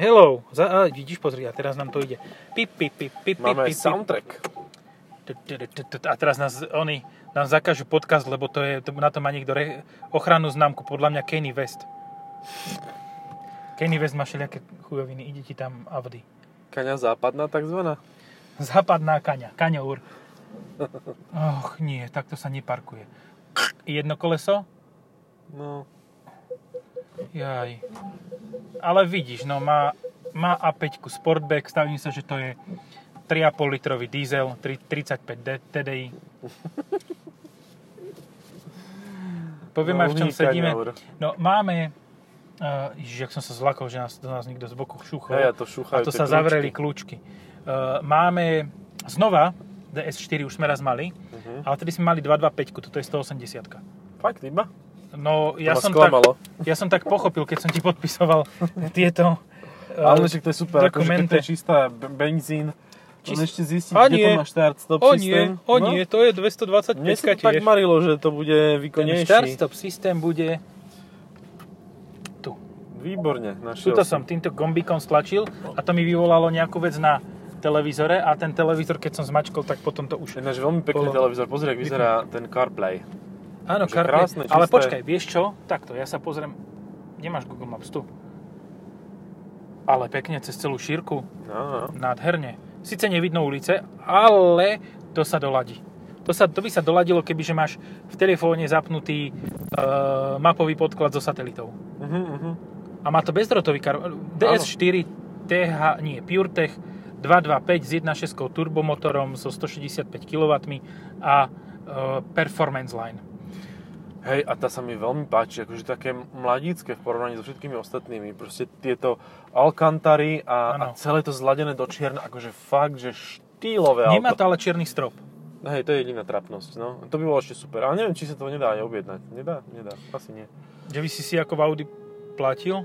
Hello. Za, a, vidíš, pozri, a teraz nám to ide. Pip, pip, pip, pip, Máme pip, soundtrack. A teraz nás oni nám zakážu podcast, lebo to je, na to má niekto re, ochrannú známku, podľa mňa Kanye West. Kanye West má všelijaké chujoviny, ide ti tam Audi. Kaňa západná takzvaná. Západná kaňa, kaňour. Och, nie, takto sa neparkuje. Jedno koleso? No, Jaj. Ale vidíš, no má, má A5 Sportback, stavím sa, že to je 3,5 litrový diesel, 3, 35 D- TDI. Poviem No, aj v čom sedíme. Laur. No máme, uh, ježiš, jak som sa zlakol, že nás, do nás niekto z boku šúchol. Hej, a to a to sa kľúčky. zavreli kľúčky. Uh, máme znova DS4, už sme raz mali, Mhm. ale tedy sme mali 225, toto je 180. Fakt, iba? No, ja ma som, tak, sklamalo. ja som tak pochopil, keď som ti podpisoval tieto Ale eh, však to je super, akože keď to je čistá benzín, Čist- on ešte zistiť, A kde nie. to má štart, stop O systém. nie, o nie, to je 225 Mne sa to tak marilo, že to bude Ten výkonnejší. start-stop systém bude tu. Výborne, našiel Tuto som týmto gombíkom stlačil a to mi vyvolalo nejakú vec na televízore a ten televízor, keď som zmačkol, tak potom to už... Ináč veľmi pekný Bolo- televízor, pozri, ak vyzerá ten CarPlay. Áno, CarPlay. krásne, Ale čisté. počkaj, vieš čo? Takto, ja sa pozriem... Nemáš Google Maps tu? Ale pekne, cez celú šírku. No, no. Nádherne. Sice nevidno ulice, ale to sa doladí. To, sa, to by sa doladilo, keby že máš v telefóne zapnutý uh, mapový podklad so satelitou. Uh-huh, uh-huh. A má to bezdrotový kar... DS4 TH, nie, PureTech 225 s 1.6 turbomotorom so 165 kW a uh, Performance Line. Hej, a tá sa mi veľmi páči, akože také mladícke v porovnaní so všetkými ostatnými. Proste tieto Alcantary a, a celé to zladené do čierna, akože fakt, že štýlové Nemá auto. to ale čierny strop. Hej, to je jediná trapnosť, no. To by bolo ešte super. Ale neviem, či sa to nedá aj objednať. Nedá? Nedá. Asi nie. Že by si si ako v Audi platil.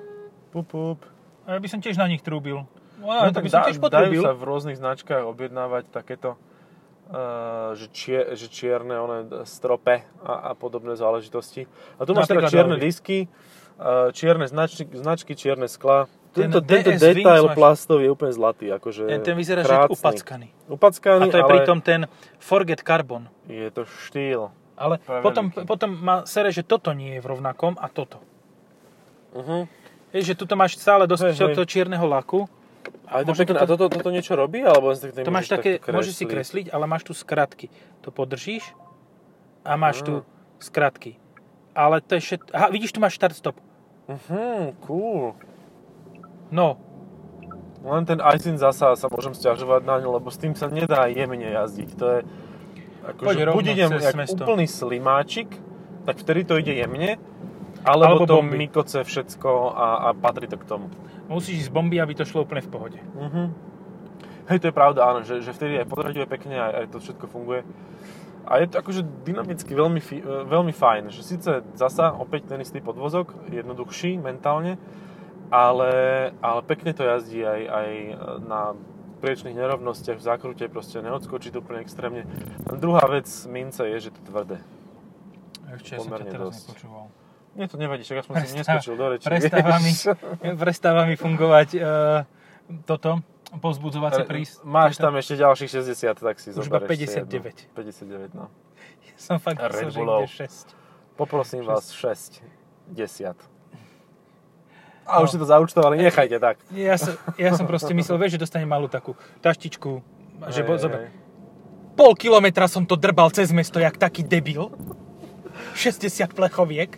Pup, pup. A ja by som tiež na nich trúbil. No, No, tak by som dá, tiež dajú potrúbil. sa v rôznych značkách objednávať takéto že, čie, že čierne one strope a, a podobné záležitosti. A tu máš teda čierne disky, uh, čierne značky, značky, čierne skla. Ten Tento, detail plastový je úplne zlatý. Akože Ten, ten vyzerá, že je krásny. upackaný. Upackaný, A to je ale pritom ten Forget Carbon. je to štýl. Ale potom, veľký. potom má sere, že toto nie je v rovnakom a toto. Uh-huh. Je, že tuto máš stále dosť Hej, hej. toho čierneho laku. A, je to Možno pekné. a toto, toto niečo robí? Alebo tak To máš také, môžeš si kresliť, ale máš tu skratky. To podržíš a máš tu skratky. Ale to je všet... Aha, vidíš, tu máš start stop. Uh-huh, cool. No, Len ten iSyn zasa sa môžem stiažovať na ňu, lebo s tým sa nedá jemne jazdiť. To je, akože buď idem cez jak mesto. úplný slimáčik, tak vtedy to ide jemne, alebo, Alebo to bomby. mykoce všetko a, a patrí to k tomu. musíš ísť z bomby, aby to šlo úplne v pohode. Uh-huh. Hej, to je pravda, áno, že, že vtedy aj podraďuje pekne, aj, aj to všetko funguje. A je to akože dynamicky veľmi, fi, e, veľmi fajn, že síce zasa opäť ten istý podvozok, jednoduchší mentálne, ale, ale pekne to jazdí aj, aj na priečných nerovnostiach, v zákrute proste neodskočí to úplne extrémne. A druhá vec mince je, že to tvrdé. Ešte ja som ťa teraz dosť. nepočúval. Nie, to nevadí, však ja som si Prestáva- neskočil do reči. Prestáva mi, prestáva mi fungovať uh, toto, povzbudzovacie Ale prísť. Máš tam ešte ďalších 60, tak si Už iba zober ešte 59. jednu. 59, no. Som fakt myslel, že Bullov. ide 6. Poprosím vás 6, 10. A už si to zaučtovali, nechajte tak. Ja som, ja som proste myslel, vieš, že dostane malú takú taštičku, že Hej, zober, hej. pol kilometra som to drbal cez mesto, jak taký debil. 60 plechoviek.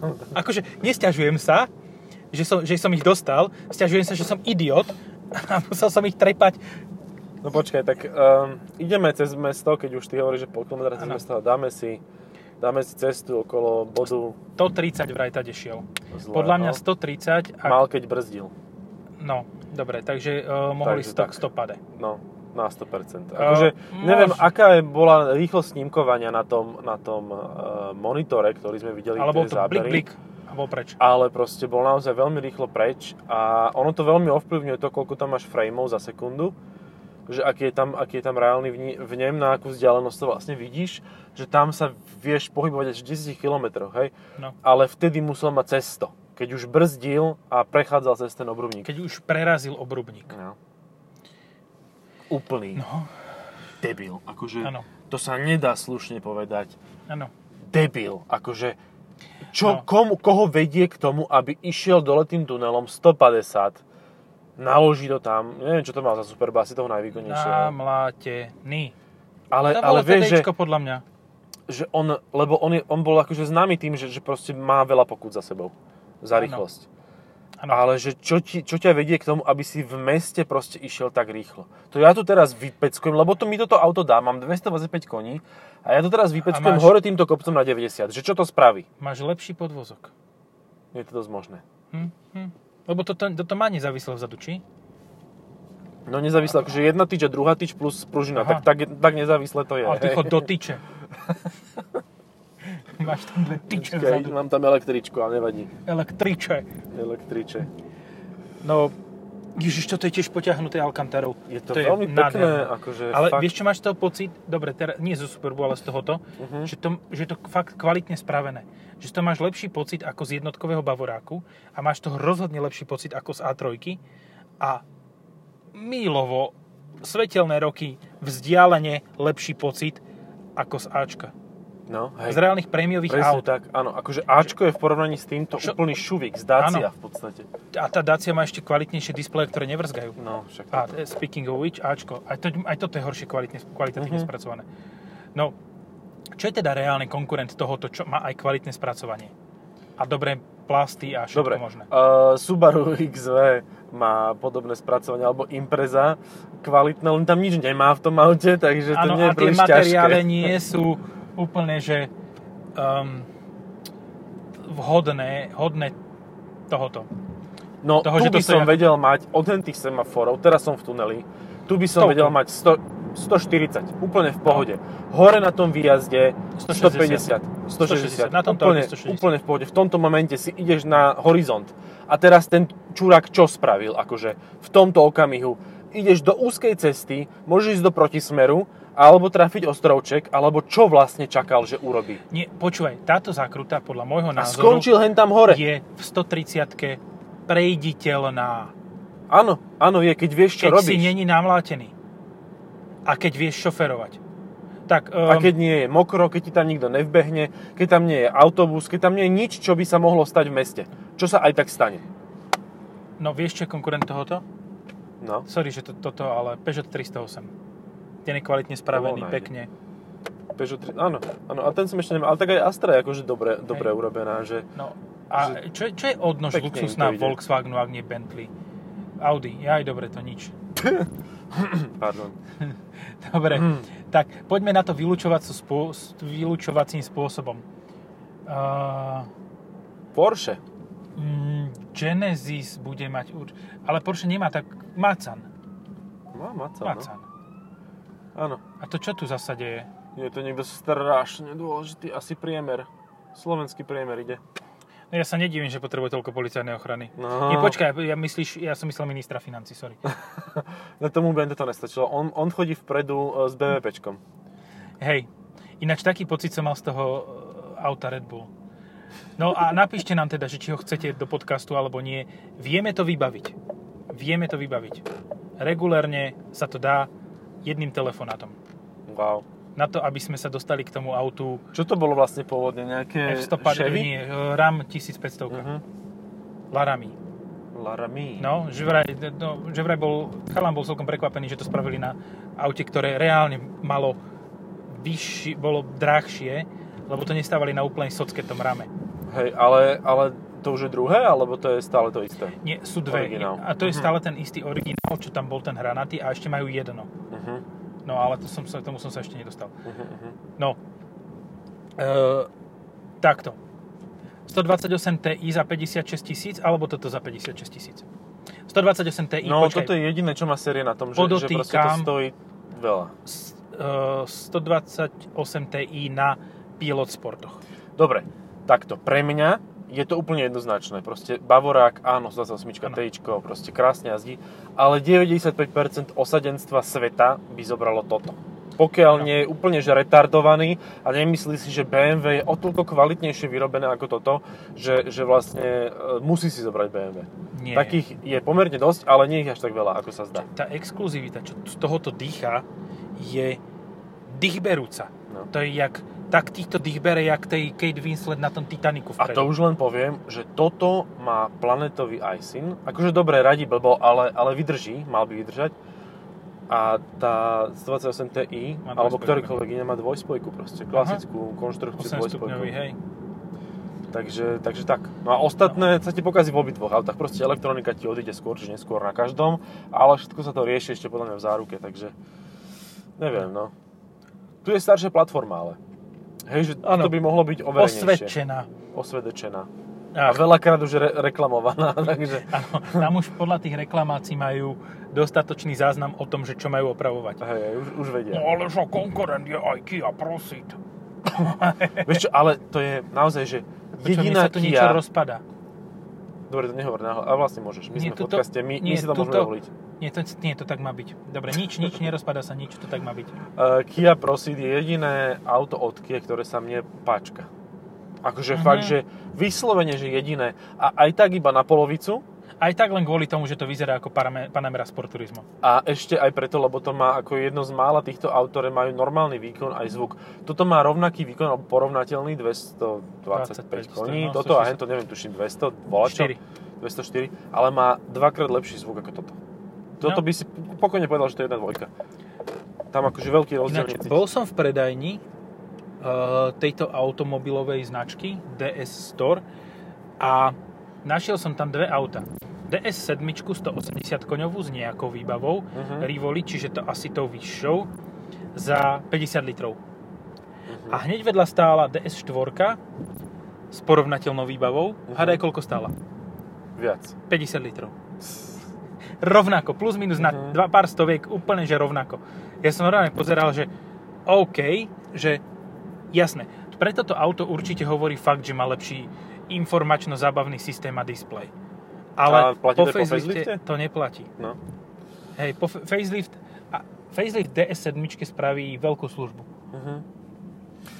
Akože nesťažujem sa, že som, že som ich dostal, stiažujem sa, že som idiot a musel som ich trepať. No počkaj, tak um, ideme cez mesto, keď už ty hovoríš, že pol kilometra cez Áno. mesto, dáme si, dáme si cestu okolo bodu 130 vraj tade šiel. zlého. Podľa mňa 130 a... Mal, keď brzdil. No, dobre, takže uh, mohli Takže ísť to tak. k stopade. No, na 100%. Akože, Uh, neviem, môž- aká je, bola rýchlosť snímkovania na tom, na tom uh, monitore, ktorý sme videli Alebo tie to blik, zábery. blik a bol preč. ale proste bol naozaj veľmi rýchlo preč a ono to veľmi ovplyvňuje to, koľko tam máš frameov za sekundu, že aký je tam, aký je tam reálny vnem, na akú vzdialenosť to vlastne vidíš, že tam sa vieš pohybovať až v 10 km, hej, No. ale vtedy musel mať 100. Keď už brzdil a prechádzal cez ten obrubník. Keď už prerazil obrubník. No. Úplný No, debil. Akože áno, to sa nedá slušne povedať. áno. Debil. Akože čo, No. komu, koho vedie k tomu, aby išiel dole tým tunelom 150, naloží to tam, neviem, čo to mal za Superba, asi toho najvýkonnejšieho. Namlátený. Ale, ale vieš, že, podľa mňa. že on, lebo on, je, on bol akože známy tým, že, že proste má veľa pokut za sebou. Za Áno. rýchlosť. Áno. Ale že čo, ti, čo ťa vedie k tomu, aby si v meste proste išiel tak rýchlo. To ja tu teraz vypeckujem, lebo to mi toto auto dá, mám 225 koní a ja to teraz vypeckujem máš- hore týmto kopcom na 90. Že čo to spraví? Máš lepší podvozok. Je to dosť možné. Hm? Hm. Lebo toto, toto má nezávislo vzadu, či? No nezávisle, akože jedna tyč a druhá tyč plus pružina, Aha. tak, tak, tak nezávisle to je. Ale ty chod do tyče. Máš tam dve tyče Počkaj, vzadu. mám tam električku, ale nevadí. Električe. Električe. No, Ježiš, toto je tiež poťahnuté Alcantarou. Je to, veľmi pekné, nádherné. akože Ale fakt, vieš, čo máš z toho pocit? Dobre, teraz, nie zo Superbu, ale z tohoto, Mhm. že, to, že je to fakt kvalitne spravené. Že toho máš lepší pocit ako z jednotkového Bavoráku a máš toho rozhodne lepší pocit ako z A3 a mílovo svetelné roky vzdialene lepší pocit ako z Ačka. No, Z hej, reálnych prémiových presne aut. tak, áno, akože Ačko je v porovnaní s týmto Čo- úplný šuvik z Dacia v podstate. A tá Dacia má ešte kvalitnejšie displeje, ktoré nevrzgajú. No, však A to- speaking of which, Ačko, aj, to, aj toto je horšie kvalitne, kvalitatívne Mhm. spracované. No, čo je teda reálny konkurent tohoto, čo má aj kvalitné spracovanie? A dobré plasty a všetko Dobre, možné. uh, Subaru XV má podobné spracovanie, alebo Impreza kvalitné, len tam nič nemá v tom aute, takže to Áno, nie je a tie materiály ťažké. nie sú úplne, že um, vhodné, hodné tohoto. No, toho, tu že to by som ako- vedel mať od tých semaforov, teraz som v tuneli, tu by som Stovku. vedel mať 100, 140, úplne v pohode. Hore na tom výjazde 150, 160, 160, na tomto úplne, aute 160. úplne v pohode. V tomto momente si ideš na horizont. A teraz ten čurák čo spravil? Akože v tomto okamihu ideš do úzkej cesty, môžeš ísť do protismeru, alebo trafiť ostrovček, alebo čo vlastne čakal, že urobí. Nie, počúvaj, táto zákruta podľa môjho A názoru skončil hen tam hore. je v 130 prejditeľná. Áno, áno, je, keď vieš, čo keď robíš. si není namlátený. A keď vieš šoferovať. Tak, A um, keď nie je mokro, keď ti tam nikto nevbehne, keď tam nie je autobus, keď tam nie je nič, čo by sa mohlo stať v meste. Čo sa aj tak stane. No vieš, čo je konkurent tohoto? No. Sorry, že to, toto, ale Peugeot 308. Ten je kvalitne spravený, bol nájde. pekne. Peugeot 3, áno, áno, a ten som ešte nemal, ale tak aj Astra je akože dobre, dobre urobená, že No, a čo, je- čo je odnož luxusná. Volkswagenu, ak nie Bentley? Audi, aj dobre, to nič. pardon. Dobre, Hm. tak poďme na to spô- vylúčovacím spôsobom. Uh, Porsche. mm, Genesis bude mať urč... Ale Porsche nemá tak... Macan. Má Macan, no. Áno. A to čo tu zasa deje? Je to niekto strašne dôležitý, asi priemer. Slovenský priemer ide. No ja sa nedivím, že potrebuje toľko policajnej ochrany. No. Nie, počkaj, ja, myslíš, ja som myslel ministra financí, sorry. Na tomu by to nestačilo. On, on chodí vpredu e, s BVPčkom. Hej, ináč taký pocit som mal z toho e, auta Red Bull. No a napíšte nám teda, že či ho chcete do podcastu alebo nie. Vieme to vybaviť. Vieme to vybaviť. Regulérne sa to dá jedným telefonátom. Wow. Na to, aby sme sa dostali k tomu autu Čo to bolo vlastne pôvodne? Nejaké F-150, Chevy? nie, RAM 1500. Uh-huh. Laramie. Laramie. No, že vraj, no, že vraj bol, chalan bol celkom prekvapený, že to spravili na aute, ktoré reálne malo vyšší, bolo drahšie, lebo to nestávali na úplnej socketom rame. Hej, ale, ale to už je druhé, alebo to je stále to isté? Nie, sú dve. Originál. A to je Mhm. stále ten istý originál, čo tam bol ten hranatý a ešte majú jedno. Uh-huh. No ale to som sa, tomu som sa ešte nedostal. Uh-huh, uh-huh. No, e, takto. 128 Ti za 56 tisíc, alebo toto za 56 tisíc? 128 Ti, No, počkaj, toto je jediné, čo má série na tom, že, že proste to stojí veľa. s- e, 128 Ti na Pilot Sportoch. Dobre, takto, pre mňa je to úplne jednoznačné. Proste Bavorák, áno, 128 Áno. Tičko, proste krásne jazdí, ale 95% osadenstva sveta by zobralo toto. pokiaľ No. nie je úplne že retardovaný a nemyslí si, že BMW je o toľko kvalitnejšie vyrobené ako toto, že, že vlastne e, musí si zobrať BMW. Nie. Takých je pomerne dosť, ale nie ich až tak veľa, ako sa zdá. Tá exkluzivita, čo z tohoto dýcha, je dýchberúca. No. To je jak, tak týchto dých bere, jak tej Kate Winslet na tom Titaniku A vpredu. to už len poviem, že toto má planetový ISIN. Akože dobre, radí blbo, ale, ale vydrží, mal by vydržať. A tá 128 Ti, alebo ktorýkoľvek iný má dvojspojku proste, klasickú konštrukciu 8 dvojspojku. hej. Takže, takže tak. No a ostatné sa ti pokazí v obidvoch autách. Proste elektronika ti odíde skôr či neskôr na každom, ale všetko sa to rieši ešte podľa mňa v záruke, takže neviem, no. Tu je staršia platforma, ale. Hej, že Áno. to by mohlo byť overenejšie. Osvedčená. Osvedečená. Ach, A veľakrát už re- reklamovaná, takže... áno, tam už podľa tých reklamácií majú dostatočný záznam o tom, že čo majú opravovať. Hej, hej, už, už vedia. No ale že konkurent je aj Kia Prosit. Vieš čo, ale to je naozaj, že jediná sa tu niečo rozpada? Dobre, to nehovor náhle. A vlastne môžeš. My Nie, sme v podcaste, my, my si to môžeme tuto- dovoliť. Nie to, nie, to tak má byť. Dobre, nič, nič, nerozpada sa nič, to tak má byť. Uh, Kia Proceed je jediné auto od Kia, ktoré sa mne páčka. Akože Mhm. fakt, že vyslovene, že jediné. A aj tak iba na polovicu. Aj tak len kvôli tomu, že to vyzerá ako Panamera Sport Turismo. A ešte aj preto, lebo to má ako jedno z mála týchto aut, ktoré majú normálny výkon aj zvuk. Toto má rovnaký výkon, porovnateľný 225 25, koní. no, Toto a 160. hento, neviem, tuším 200, volačo. 4. 204, ale má dvakrát lepší zvuk ako toto. Toto No. by si pokojne povedal, že to je jedna dvojka. Tam akože veľký rozdiel Ináč, bol som v predajni uh, tejto automobilovej značky DS Store a našiel som tam dve auta. DS7 180 koňovú s nejakou výbavou, Mhm. Rivoli, čiže to asi tou vyššou, za 50 litrov. Mhm. A hneď vedľa stála DS4 s porovnateľnou výbavou. Mhm. Hádaj, koľko stála? Viac. 50 litrov. Rovnako, plus minus na Mhm. dva pár stoviek, úplne že rovnako. Ja som normálne pozeral, že OK, že jasné, pre toto auto určite hovorí fakt, že má lepší informačno-zábavný systém a displej. Ale A po to aj po facelifte facelifte? to neplatí. No. Hej, po fa- facelift, a facelift DS7 spraví veľkú službu. Mhm.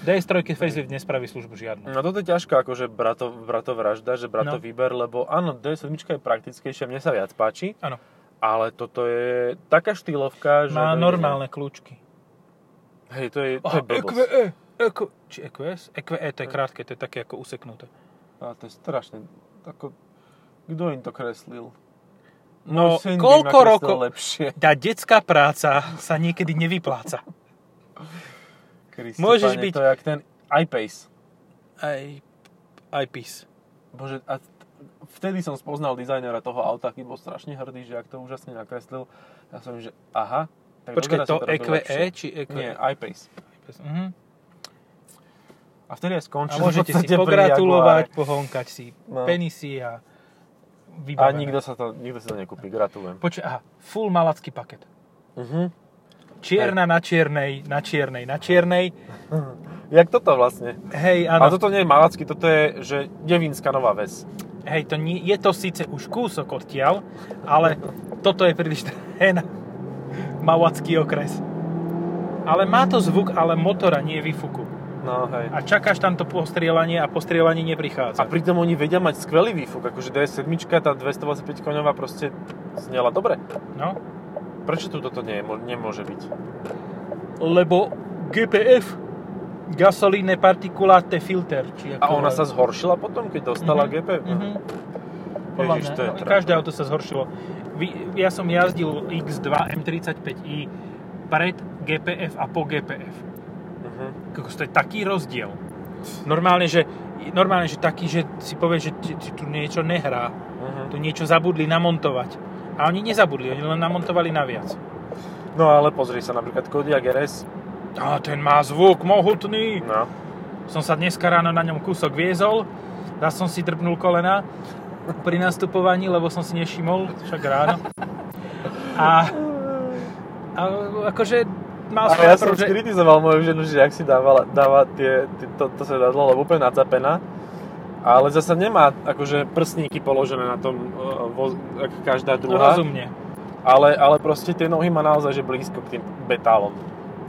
DS3 facelift nespraví službu žiadnu. No toto je ťažká akože brato, brato vražda, že brato No. výber, lebo áno, D7 je praktickejšia, mne sa viac páči, Áno, ale toto je taká štýlovka, že... má normálne kľúčky. Hej, to je, to Aha, je blbosť. EQE, EQ, či EQS? EQE to je krátke, to je také ako useknuté. A to je strašne, ako... Kto im to kreslil? No, by koľko rokov... lepšie. Tá detská práca sa niekedy nevypláca. Kriste, Môžeš pane, byť- To je jak ten iPace. Aj pís. Bože, a vtedy som spoznal dizajnera toho auta, aký bol strašne hrdý, že ak to úžasne nakreslil. Ja som že aha. Tak Počkaj, to EQE lepšie. či EQE? Nie, iPace. Mhm. A vtedy aj A skončil. môžete v si pogratulovať, Jaguare. pohonkať si No. penisy a A vybavené. nikto sa to, nikto si to nekúpi. Gratulujem. Počkaj, aha, full malacký paket. Uh-huh. Čierna na čiernej, na čiernej, na čiernej. Jak toto vlastne? Hej, A áno. toto nie je malacky, toto je, že Devínska nová ves. Hej, to nie, je to síce už kúsok odtiaľ, ale toto je príliš ten malacký okres. Ale má to zvuk, ale motora, nie výfuku. No hej. A čakáš tam to postrielanie a postrielanie neprichádza. A pritom oni vedia mať skvelý výfuk, akože DS7, tá 225 koňová proste znela dobre. No, Prečo tu toto nie, nemôže byť? lebo GPF, gasolíne particulate filter. Či A ako ona sa zhoršila potom, keď dostala Mhm, GP? mhm. Podľa Ježiš, mňa, to je no, každé auto sa zhoršilo. Ja som jazdil X2 M35i pred GPF a po GPF. Mhm. Kokos, to je taký rozdiel. Normálne, že, normálne, že taký, že si povieš, že ti, ti tu niečo nehrá. Mhm. Tu niečo zabudli namontovať. A oni nezabudli, oni len namontovali naviac. No ale pozri sa, napríklad Kodiaq RS. A ten má zvuk mohutný. No. Som sa dneska ráno na ňom kúsok viezol, raz som si drbnul kolena pri nastupovaní, lebo som si nevšimol, však ráno. A, a akože mal som ja som že... kritizoval moju ženu, že ak si dávala, dáva tie, tie, to, to sedadlo, lebo úplne nacapená. Ale zasa nemá akože prstníky položené na tom, voz, jak každá druhá. Rozumne. Ale, ale proste tie nohy má naozaj že blízko k tým betálom.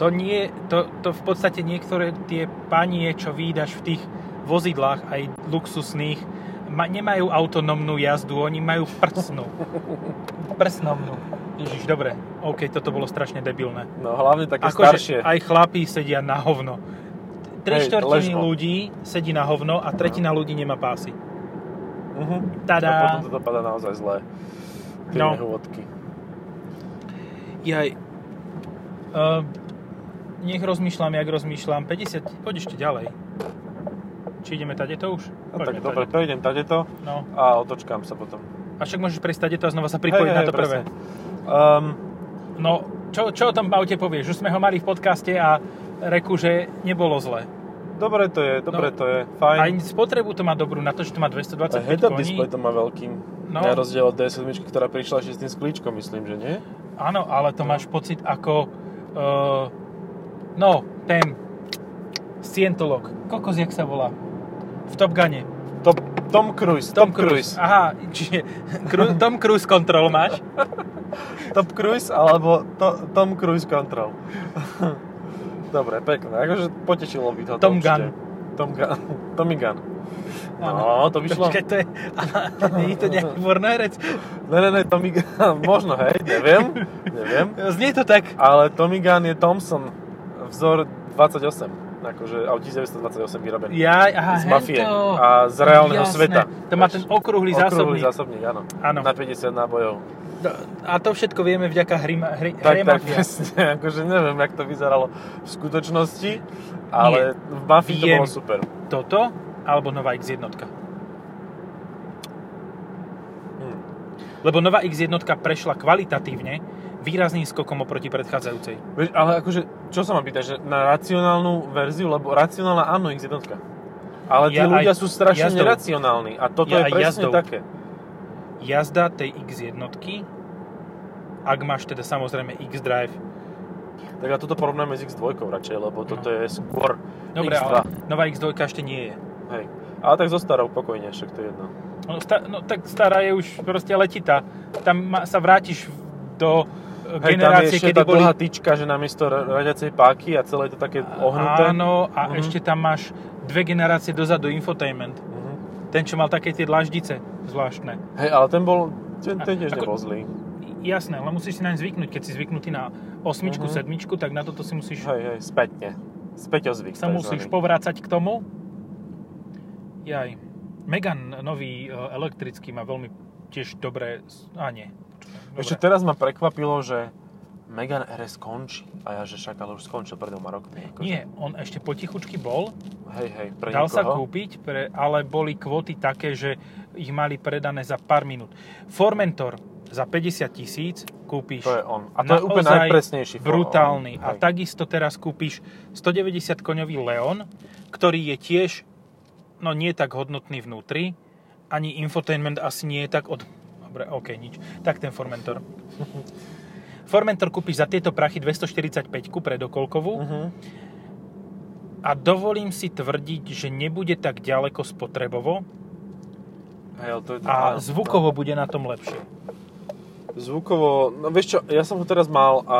To nie, to, to v podstate niektoré tie panie, čo vydáš v tých vozidlách, aj luxusných, ma, nemajú autonómnu jazdu, oni majú prcnú. Prsnomnú. Ježiš, dobre. OK, toto bolo strašne debilné. No hlavne také Akože staršie. aj chlapí sedia na hovno. Tri Hej, štvrtiny ležno. ľudí sedí na hovno a tretina ľudí nemá pásy. Uh-huh. Tada. A potom to dopadá naozaj zle. Tie No. nehôdky. Jaj. Uh, nech rozmýšľam, jak rozmýšľam. 50, poď ešte ďalej. Či ideme tade to už? No tak Poďme dobre, tadeto. prejdem tadeto No. a otočkám sa potom. A však môžeš prejsť tadeto a znova sa pripojiť Hej, na to prvé. presne. Um, No, čo, čo o tom aute povieš? Už sme ho mali v podcaste a reku, že nebolo zle. dobre to je, dobre No. to je, Aj fajn. spotrebu to má dobrú na to, že to má Aj 225 head-up koní. display to má veľký. No. Na rozdiel od DS7, ktorá prišla ešte s tým sklíčkom, myslím, že nie? Áno, ale to máš pocit ako... Uh, no, ten... Scientolog. Kokos, jak sa volá? V Top Gune. Top, Tom Cruise, Tom, Cruise. Aha, čiže Cru- Tom Cruise Control máš? Top Cruise alebo to, Tom Cruise Control. Dobre, pekné. Akože potešilo by to. Tom. Gun. Tom Gun. Tommy Gun. No, to vyšlo. Počkaj, to je... Je to nejaký pornoherec? Ne, ne, ne, Tommy Gun. Možno, hej, neviem. Neviem. Znie to tak. Ale Tommy Gun je Thompson. Vzor 28. Akože aut 1928 vyrobený. Ja, aha, z mafie hento. a z reálneho Jasné. sveta. To má ten okrúhly zásobník. Okrúhly zásobník, áno. Áno. Na 50 nábojov. A to všetko vieme vďaka hry, hry, Tak, hre tak, Mafia. presne. Akože neviem, jak to vyzeralo v skutočnosti, ale v Mafii to bolo super. Toto, alebo nová X1. Hm. Lebo nová X1 prešla kvalitatívne výrazným skokom oproti predchádzajúcej. Vieš, ale akože, čo sa ma pýta, že na racionálnu verziu, lebo racionálna áno, X1. Ale tí Ja ľudia aj sú strašne jazdou. neracionálni a toto Ja je presne jazdou. také. Jazda tej X1, ak máš teda samozrejme X-Drive, Tak a toto porovnáme s X2 radšej, lebo toto je skôr dobre, X2. ale nová X2 ešte nie je. Hej. Ale tak so starou pokojne, však to je jedno. No, sta- no tak stará je už proste letitá. Tam ma- sa vrátiš do e, Hej, tam je generácie, kedy tá boli... dlhá tyčka, že namiesto ra- radiacej páky a celé je to také ohnuté. Áno, a Mhm. ešte tam máš dve generácie dozadu infotainment. Mhm. Ten, čo mal také tie dlaždice zvláštne. Hej, ale ten bol, ten, ten tiež nebol zlý. Jasné, ale musíš si naň zvyknúť. Keď si zvyknutý na osmičku, Mhm. sedmičku, tak na toto si musíš, Hej, hej, späťne. Späťozvyk. sa musíš takzvaný. povrácať k tomu. Jaj. Megan nový e, elektrický má veľmi tiež dobré... A nie. Dobre. Ešte teraz ma prekvapilo, že Megane RS končí. A ja, že však ale už skončil pred dvoma rokmi. Akože. Nie, on ešte potichučky bol, Hej, hej, pre dal sa niekoho. kúpiť, pre, ale boli kvóty také, že ich mali predané za pár minút. Formentor za 50 tisíc kúpiš To je on. A to je úplne najpresnejší brutálny. A Hej. takisto teraz kúpiš 190 koňový Leon, ktorý je tiež no nie tak hodnotný vnútri, ani infotainment asi nie je tak od... Dobre, ok, nič. Tak ten Formentor. Formentor kúpiš za tieto prachy 245 predokolkovú Mhm. a dovolím si tvrdiť, že nebude tak ďaleko spotrebovo Hej, to je, a áno, zvukovo bude na tom lepšie. Zvukovo, no vieš čo, ja som ho teraz mal a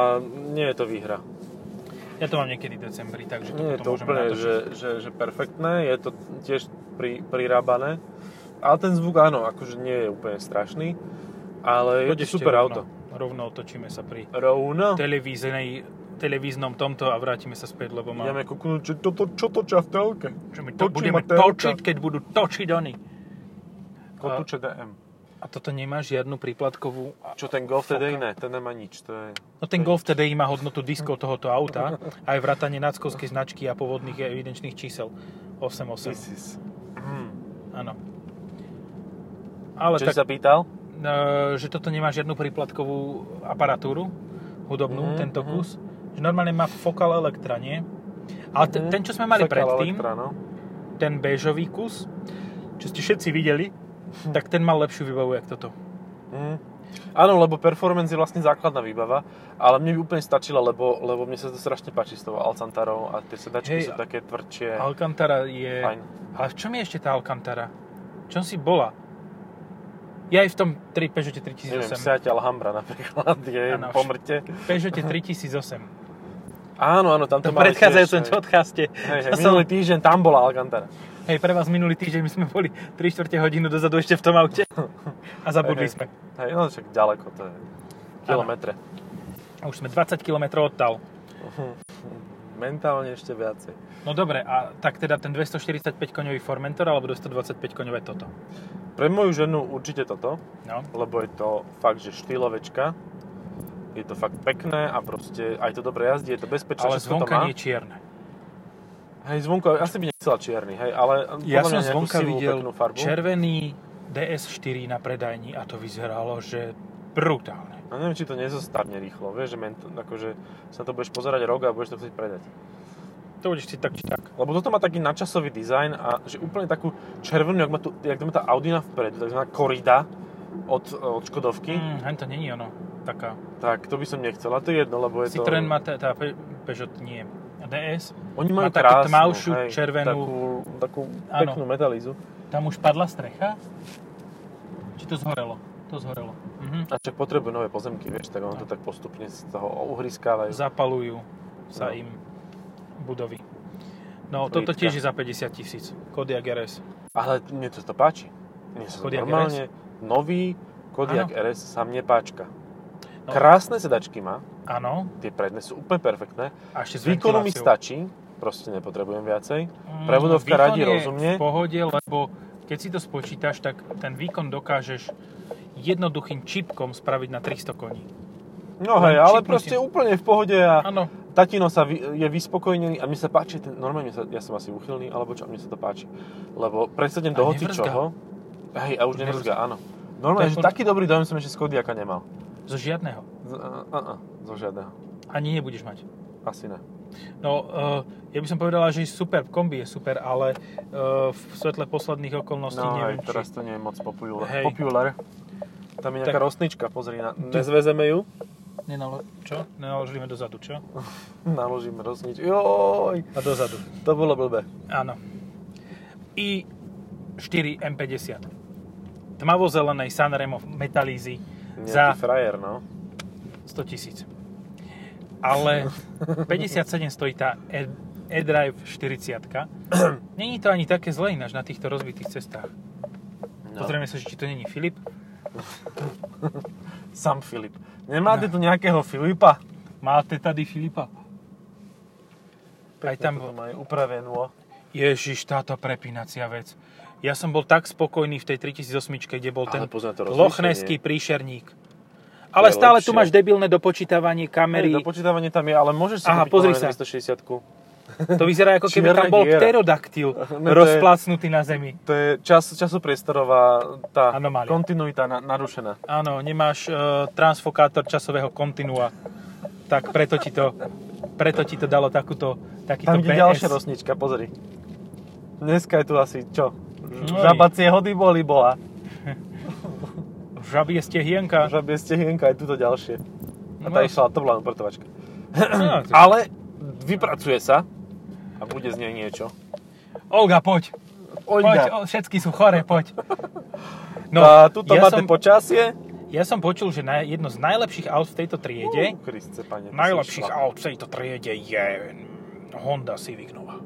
nie je to výhra. Ja to mám niekedy v decembri, takže to Nie je to úplne, natočiť. že, že, že perfektné, je to tiež pri, prirábané. Ale ten zvuk áno, akože nie je úplne strašný. Ale Poď je to super rovno, auto. Rovno otočíme sa pri Rovno. televíznej, televíznom tomto a vrátime sa späť, lebo má... Ideme kúknúť, čo, toto, čo točia v telke. Že my to Točí budeme telka. točiť, keď budú točiť oni. Kotúče DM. A toto nemá žiadnu príplatkovú... Čo ten Golf TDI ne, ten nemá nič. To je... No ten Golf TDI má hodnotu diskov tohoto auta, aj vrátanie náckovskej značky a pôvodných evidenčných čísel. 88. This is... Hmm. Áno. Ale Čo tak, sa pýtal? e, že toto nemá žiadnu príplatkovú aparatúru hudobnú, Mhm, tento mhm. kus. Že normálne má Focal Electra, nie? Ale Mhm. ten, čo sme mali Sakal predtým, Elektra, no. ten béžový kus, čo ste všetci videli, tak ten mal lepšiu výbavu, jak toto. Mhm. Áno, lebo performance je vlastne základná výbava, ale mne by úplne stačila, lebo, lebo mne sa to strašne páči s tou Alcantarou a tie sedačky Hej, sú také tvrdšie. Alcantara je... Fajn. Ale v čom je ešte tá Alcantara? V čom si bola? Je aj v tom 3 Peugeot Neviem, 3008. Seat Alhambra napríklad je Áno, po mŕte. Peugeot 3008. Áno, áno, tam To to mali predchádzajúcom podcaste. Hej, hej, To som- minulý týždeň tam bola Alcantara. Hej, pre vás minulý týždeň my sme boli 3 čtvrte hodinu dozadu ešte v tom aute a zabudli Hej, sme. Hej, no však ďaleko, to je kilometre. A už sme 20 km odtal. Mentálne ešte viacej. No dobre, a tak teda ten 245 koňový Formentor alebo 225 koňové toto? Pre moju ženu určite toto, No. lebo je to fakt, že štýlovečka. Je to fakt pekné a proste aj to dobre jazdí, je to bezpečné, Ale zvonka nie je čierne. Hej, zvonko, asi by nechcela čierny, hej, ale Ja som zvonka videl farbu. červený DS4 na predajni a to vyzeralo, že brutálne. A neviem, či to nezostarne rýchlo, vieš, že ment, akože sa to budeš pozerať rok a budeš to chcieť predať. To budeš si tak či tak. Lebo toto má taký nadčasový dizajn a že úplne takú červenú, jak má, tu, jak to má tá Audina vpredu, takzvaná korida od, od Škodovky, Mm, to není ono. Taká. tak to by som nechcel. A to je jedno, lebo je Citroen to... má tá, tá Pe- Peugeot nie. DS. Oni majú má takú krásnu, tmavšiu, hej, červenú- Takú, takú peknú metalízu. Tam už padla strecha? Či to zhorelo? To zhorelo. Mhm. A však potrebujú nové pozemky, vieš, tak ono to tak postupne z toho uhryskávajú. Zapalujú sa No. im budovy. No, toto Lítka. tiež je za 50 tisíc. Kodiaq RS. Ale mne to, to páči. Mne sa to Kodiaq normálne nový Kodiaq Áno. RS sa mne páčka. No. Krásne sedačky má, Áno. tie predné sú úplne perfektné. A ešte s výkonu mi stačí, proste nepotrebujem viacej. Mm, Prevodovka je rozumne. v pohode, lebo keď si to spočítaš, tak ten výkon dokážeš jednoduchým čipkom spraviť na 300 koní. No hej, ale proste úplne v pohode a Áno. tatino sa vy, je vyspokojnený a mne sa páči, ten, normálne sa, ja som asi uchylný, alebo čo, mne sa to páči. Lebo presadnem do nevrzga. hocičoho. Hej, a už Nevrzga. áno. Normálne, že taký dobrý dojem som ešte z Kodiaka nemal. Zo žiadneho. Z, a, a, a, zo žiadneho. Ani nebudeš mať. Asi ne. No, uh, ja by som povedala, že super, kombi je super, ale uh, v svetle posledných okolností No neviem, hej, teraz to nie je moc popular. Hej. popular. Tam je nejaká Tak- rostnička, pozri na... Nezvezeme ju. Nenalo... Čo? Nenaložíme dozadu, čo? naložíme rostničku. Joj, A dozadu. to bolo blbé. Áno. i4 M50. Tmavo-zelenej Sanremo metalízy Nejaký za frajer, no. 100 tisíc. Ale 57 stojí tá e- e-drive 40 Není to ani také zlé ináč na týchto rozbitých cestách. no. Pozrieme sa, že či to není Filip. Sam Filip. Nemáte tu nejakého Filipa? Máte tady Filipa. Aj tam- to majú upravenú. Ježiš, táto prepínacia vec. Ja som bol tak spokojný v tej 3008, kde bol ten Ale lochneský rozlíšenie. príšerník. Ale je stále tu lepšie. máš debilné dopočítavanie kamery. Hej, dopočítavanie tam je, ale môžeš si Aha, pozri sa. 260 To vyzerá ako keby tam bol pterodaktyl No to je- rozplácnutý na zemi. To je čas, časopriestorová tá Anomália. kontinuita na, narušená. Áno, nemáš uh, transfokátor časového kontinua. Tak preto ti to, preto ti to dalo takúto, takýto Tam ide PS. ďalšia rosnička, pozri. Dneska je tu asi, čo? No Žabacie hody boli bola. Žabie stehienka. Žabie stehienka je tuto ďalšie. A No. tá išla, to bola upratovačka. No, Ale vypracuje sa a bude z nej niečo. Olga, poď. Poď, Olga, o, všetky sú chore, poď. No, a tuto ja máte som, počasie. ja som počul, že na, jedno z najlepších aut v tejto triede, Kriste, pane. to si najlepších aut v tejto triede je Honda Civic Nova.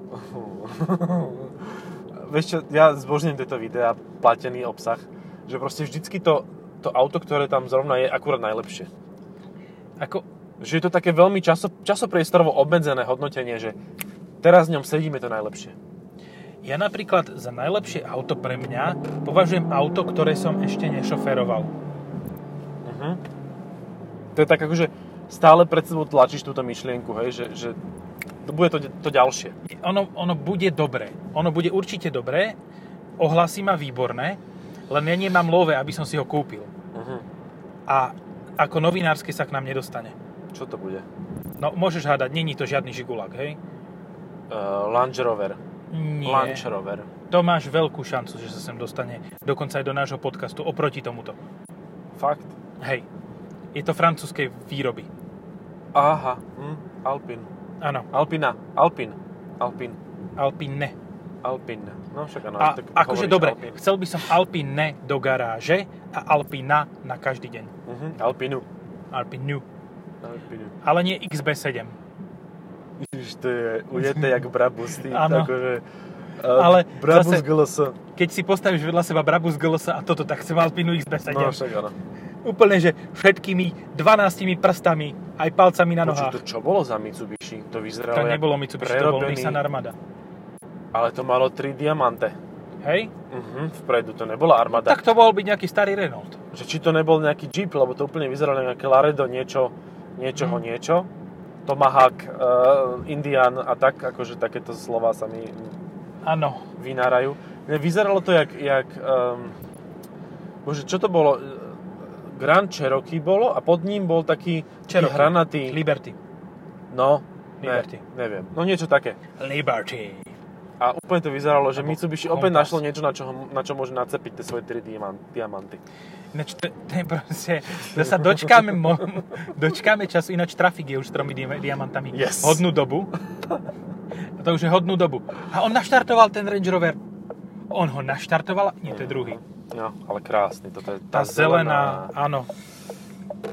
Vieš čo, ja zbožňujem tieto videá, platený obsah, že proste vždycky to, to auto, ktoré tam zrovna je, akurát najlepšie. Ako, Že je to také veľmi časo, časopriestorovo obmedzené hodnotenie, že teraz v ňom sedíme to najlepšie. ja napríklad za najlepšie auto pre mňa považujem auto, ktoré som ešte nešoféroval. Uh-huh. To je tak akože stále pred sebou tlačíš túto myšlienku, hej, že, že bude to, to ďalšie. Ono, ono bude dobré. Ono bude určite dobré, ohlasy má výborné, len ja nemám love, aby som si ho kúpil. Uh-huh. A ako novinárske sa k nám nedostane. Čo to bude? No, môžeš hádať, není to žiadny žigulák, hej? Uh, Land Rover. Nie. Land Rover. To máš veľkú šancu, že sa sem dostane dokonca aj do nášho podcastu oproti tomuto. Fakt? Hej. Je to francúzskej výroby. Aha. Hm. Alpin. Áno, Alpina. Alpin. Alpin. Alpine. Alpin. No však áno. A akože dobre, Alpin. chcel by som Alpine do garáže a Alpina na každý deň. Uh-huh. Alpinu. Alpinu. Alpinu. Ale nie XB7. Ježiš, to je ujeté jak Brabus, ty, akože... Ale Brabus zase- GLS. Keď si postavíš vedľa seba Brabus GLS a toto, tak chcem Alpinu XB7. No však áno. Úplne, že všetkými 12 prstami, aj palcami na Počuť, nohách. to čo bolo za Mitsubishi? To vyzeralo To nebolo Mitsubishi, to bol prerobený, Nissan Armada. Ale to malo 3 diamante. Hej? Mhm, vpredu to nebola Armada. Tak to mohol byť nejaký starý Renault. Že či to nebol nejaký Jeep, lebo to úplne vyzeralo nejaké Laredo, niečo, niečoho Mhm. niečo. Tomahawk, uh, Indian a tak, akože takéto slova sa mi Áno. vynárajú. Vyzeralo to jak, jak um, bože, čo to bolo? Grand Cherokee bolo a pod ním bol taký, Cherokee. hranatý, Liberty. no, Liberty. Ne, neviem, no niečo také. Liberty. A úplne to vyzeralo, že Mitsubishi opäť našlo niečo, na čo, na čo môže nacepiť tie svoje 3 diamant, diamanty. Ináč to, to je proste, to sa dočkáme, mo, dočkáme času, ináč trafik je už s tromi dia- diamantami. Yes. Hodnú dobu. A to už je hodnú dobu. A on naštartoval ten Range Rover. On ho naštartoval? Nie, to je druhý. No, ale krásny, toto je Tá, zelená, áno.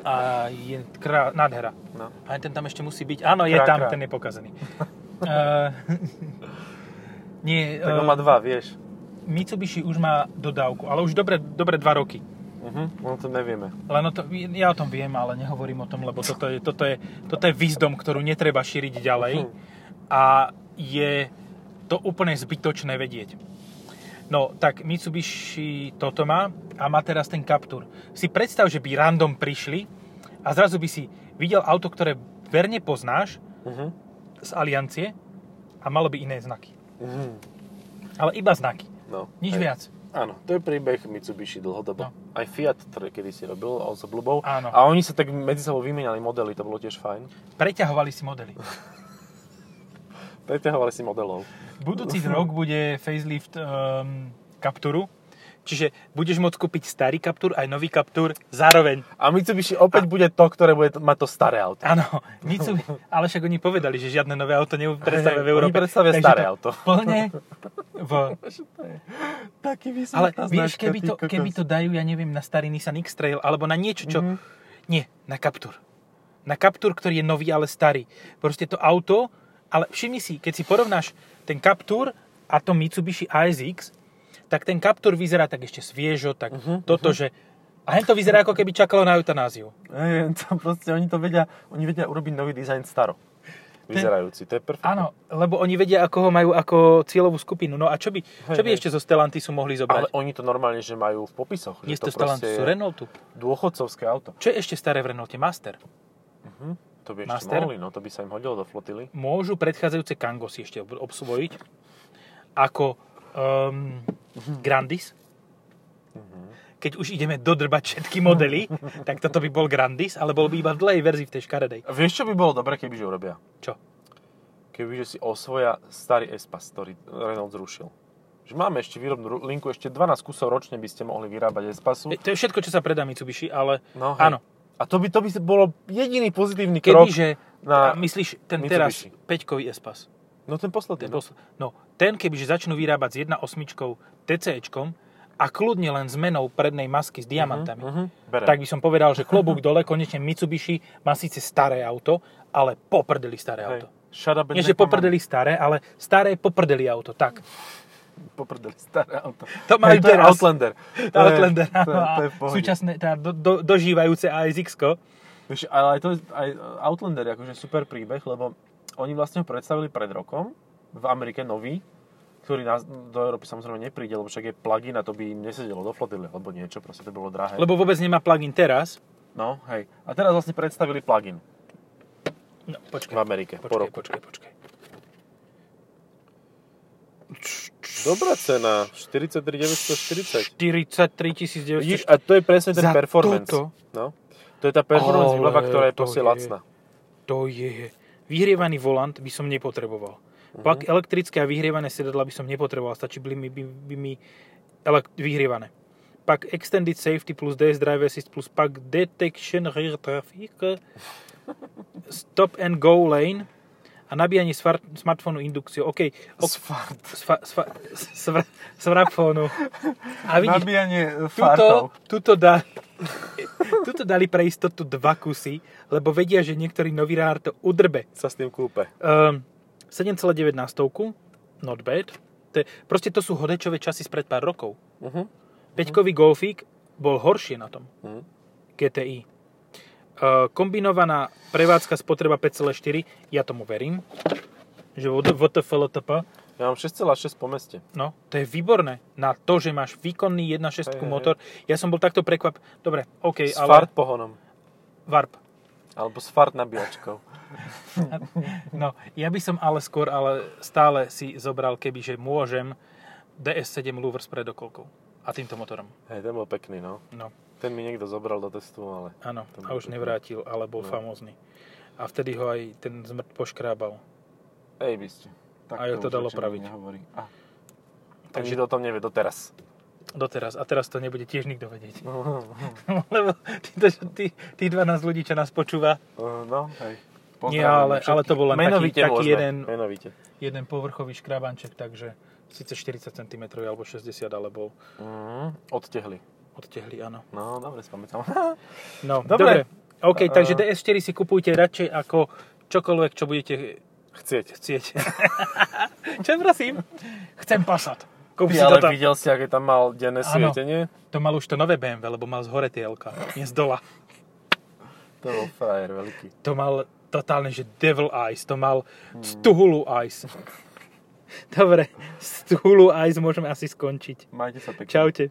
A je krá, nádhera. No. A ten tam ešte musí byť. Áno, je Krá, tam, krá. ten je pokazený. uh, nie, Tak on eh, má dva, vieš. Mitsubishi už má dodávku, ale už dobre, dobre dva roky. Uh-huh. No to nevieme. Len o to, ja o tom viem, ale nehovorím o tom, lebo toto je, toto je, toto je wisdom, ktorú netreba šíriť ďalej Mhm. a je to úplne zbytočné vedieť. No, tak Mitsubishi toto má a má teraz ten Captur. Si predstav, že by random prišli a zrazu by si videl auto, ktoré verne poznáš Uh-huh. z Aliancie a malo by iné znaky. Uh-huh. Ale iba znaky, No, nič hej. viac. Áno, to je príbeh Mitsubishi dlhodobo. No. Aj Fiat, ktorý kedy si robil, sa blbou. Áno. A oni sa tak medzi sebou vymieniali modely, to bolo tiež fajn. Preťahovali si modely. Preťahovali si modelov. Budúci rok bude facelift um, Capturu, čiže budeš môcť kúpiť starý Captur aj nový Captur zároveň. A Mitsubishi opäť bude to, ktoré bude mať to staré auto. Áno, Mitsubishi, ale však oni povedali, že žiadne nové auto nepredstavia v Európe. oni predstavia staré to auto. Plne v... Taký Ale vieš, keby to, keby to dajú, ja neviem, na starý Nissan X-Trail, alebo na niečo, čo... Mhm. Nie, na Captur. Na Captur, ktorý je nový, ale starý. Proste to auto, ale všimni si, keď si porovnáš ten Captur a to Mitsubishi ASX, tak ten Captur vyzerá tak ešte sviežo, tak Mhm, toto, že... A hen to vyzerá, ako keby čakalo na eutanáziu. Hej, to proste, oni to vedia, oni vedia urobiť nový dizajn staro. Vyzerajúci, to je perfektné. Áno, lebo oni vedia, ako ho majú ako cieľovú skupinu. No a čo by, čo by hej. ešte zo Stellantisu mohli Ale zobrať? oni to normálne, že majú v popisoch. Nie že to Stellantis, proste sú je Renaultu. Dôchodcovské auto. Čo je ešte staré v Renaulte? Master. To by ešte Master? mohli, no to by sa im hodilo do flotily. Môžu predchádzajúce Kangosy ešte ob- obsvojiť ako um, Grandis. Keď už ideme dodrbať všetky modely, tak toto by bol Grandis, ale bol by iba v dlhej verzii v tej škaredej. Vieš, čo by bolo dobré, keby že urobia? Čo? Keby že si osvoja starý Espas, ktorý Renault zrušil. Že máme ešte výrobnú linku, ešte 12 kusov ročne by ste mohli vyrábať Espasu. E, To je všetko, čo sa predá Mitsubishi, ale No, hej. áno. A to by, to by bolo jediný pozitívny krok. Kebyže, na myslíš, ten Mitsubishi. teraz 5-kový Espas, No ten posledný. Ten, no. posl- no, ten kebyže začnú vyrábať s 1.8 TCčkom a kľudne len zmenou prednej masky s diamantami, Mhm, berem. tak by som povedal, že klobúk dole, konečne Mitsubishi má síce staré auto, ale poprdeli staré Hej. auto. Shut up and Nie, že poprdeli staré, ale staré poprdeli auto, tak. Poprdeli staré auto. To majú Hej, to je teraz. Outlander. To Outlander, to, je, to je v pohode. súčasné, teda do, do, dožívajúce ASX, Vieš, ale aj, to, aj Outlander je akože super príbeh, lebo oni vlastne ho predstavili pred rokom v Amerike nový, ktorý nás, do Európy samozrejme nepríde, lebo však je plugin a to by nesedelo do flotily, alebo niečo, proste to bolo drahé. lebo vôbec nemá plugin teraz. No, hej. A teraz vlastne predstavili plugin No, počkaj, v Amerike, po počkaj, roku. počkaj, počkaj. Dobrá cena, 43 940. 43 900. Vidíš, a to je presne ten Za performance. toto? No. To je tá performance výbava, ktorá je proste je- lacná. To je... Vyhrievaný volant by som nepotreboval. Mhm. Pak elektrické a vyhrievané sedadla by som nepotreboval. Stačí by mi, by, by mi elek- vyhrievané. Pak Extended Safety plus DS Drive Assist plus pak Detection Rear Traffic Stop and Go Lane a nabíjanie sfar- smartfónu indukciou. OK, ok, Sfart. sfa, sfa, svr, smartfónu. A vidíš, Nabíjanie tuto, fartov. tuto, dali, tuto dali pre istotu dva kusy, lebo vedia, že niektorý novinár to udrbe. Sa s tým kúpe. Um, 7,9 na stovku, not bad. To je, proste to sú hodečové časy spred pár rokov. Uh-huh. Peťkový Golfík bol horšie na tom. Uh-huh. GTI. Uh, kombinovaná prevádzka spotreba 5,4, ja tomu verím, že VTF, LTP, Ja mám 6,6 po meste. no, to je výborné na to, že máš výkonný 1.6 Hej, hej, motor. Ja som bol takto prekvap. Dobre, OK, S ale... fart pohonom. Warp. Alebo s fart nabíjačkou. No, ja by som ale skôr, ale stále si zobral, keby, že môžem, DS7 Louvre s predokolkou. A týmto motorom. Hej, ten bol pekný, no. No, Ten mi niekto zobral do testu, ale... áno. To A už nevrátil, ale bol No. famózny. A vtedy ho aj ten zmrt poškrábal. Ej, by ste. Tak A to už dalo praviť. Nehovorí. A. Takže- o tom nevie doteraz. Doteraz. A teraz to nebude tiež nikto vedieť. Lebo títo, tí, tí 12 ľudí, čo nás počúva, Uh, no, hej. Nie, ale- ale to bol len taký- Menovite taký môžeme. jeden- Menovite. jeden povrchový škrabanček, takže síce 40 cm alebo 60, ale bol Mm, odtehli. Odtehli, áno. No, dobre, spamätám. No, Dobre. dobre. OK, A- takže DS4 si kupujte radšej ako čokoľvek, čo budete Chcieť. chcieť. čo prosím? Chcem Passat. Kúp si ale toto. videl si, aké tam mal denné Áno. svietenie? To mal už to nové BMW, lebo mal z hore tielka, nie z dola. To bol frajer veľký. To mal totálne, že Devil Eyes, to mal Stuhulu Eyes. Dobre, Stuhulu Eyes môžeme asi skončiť. Majte sa pekne. Čaute.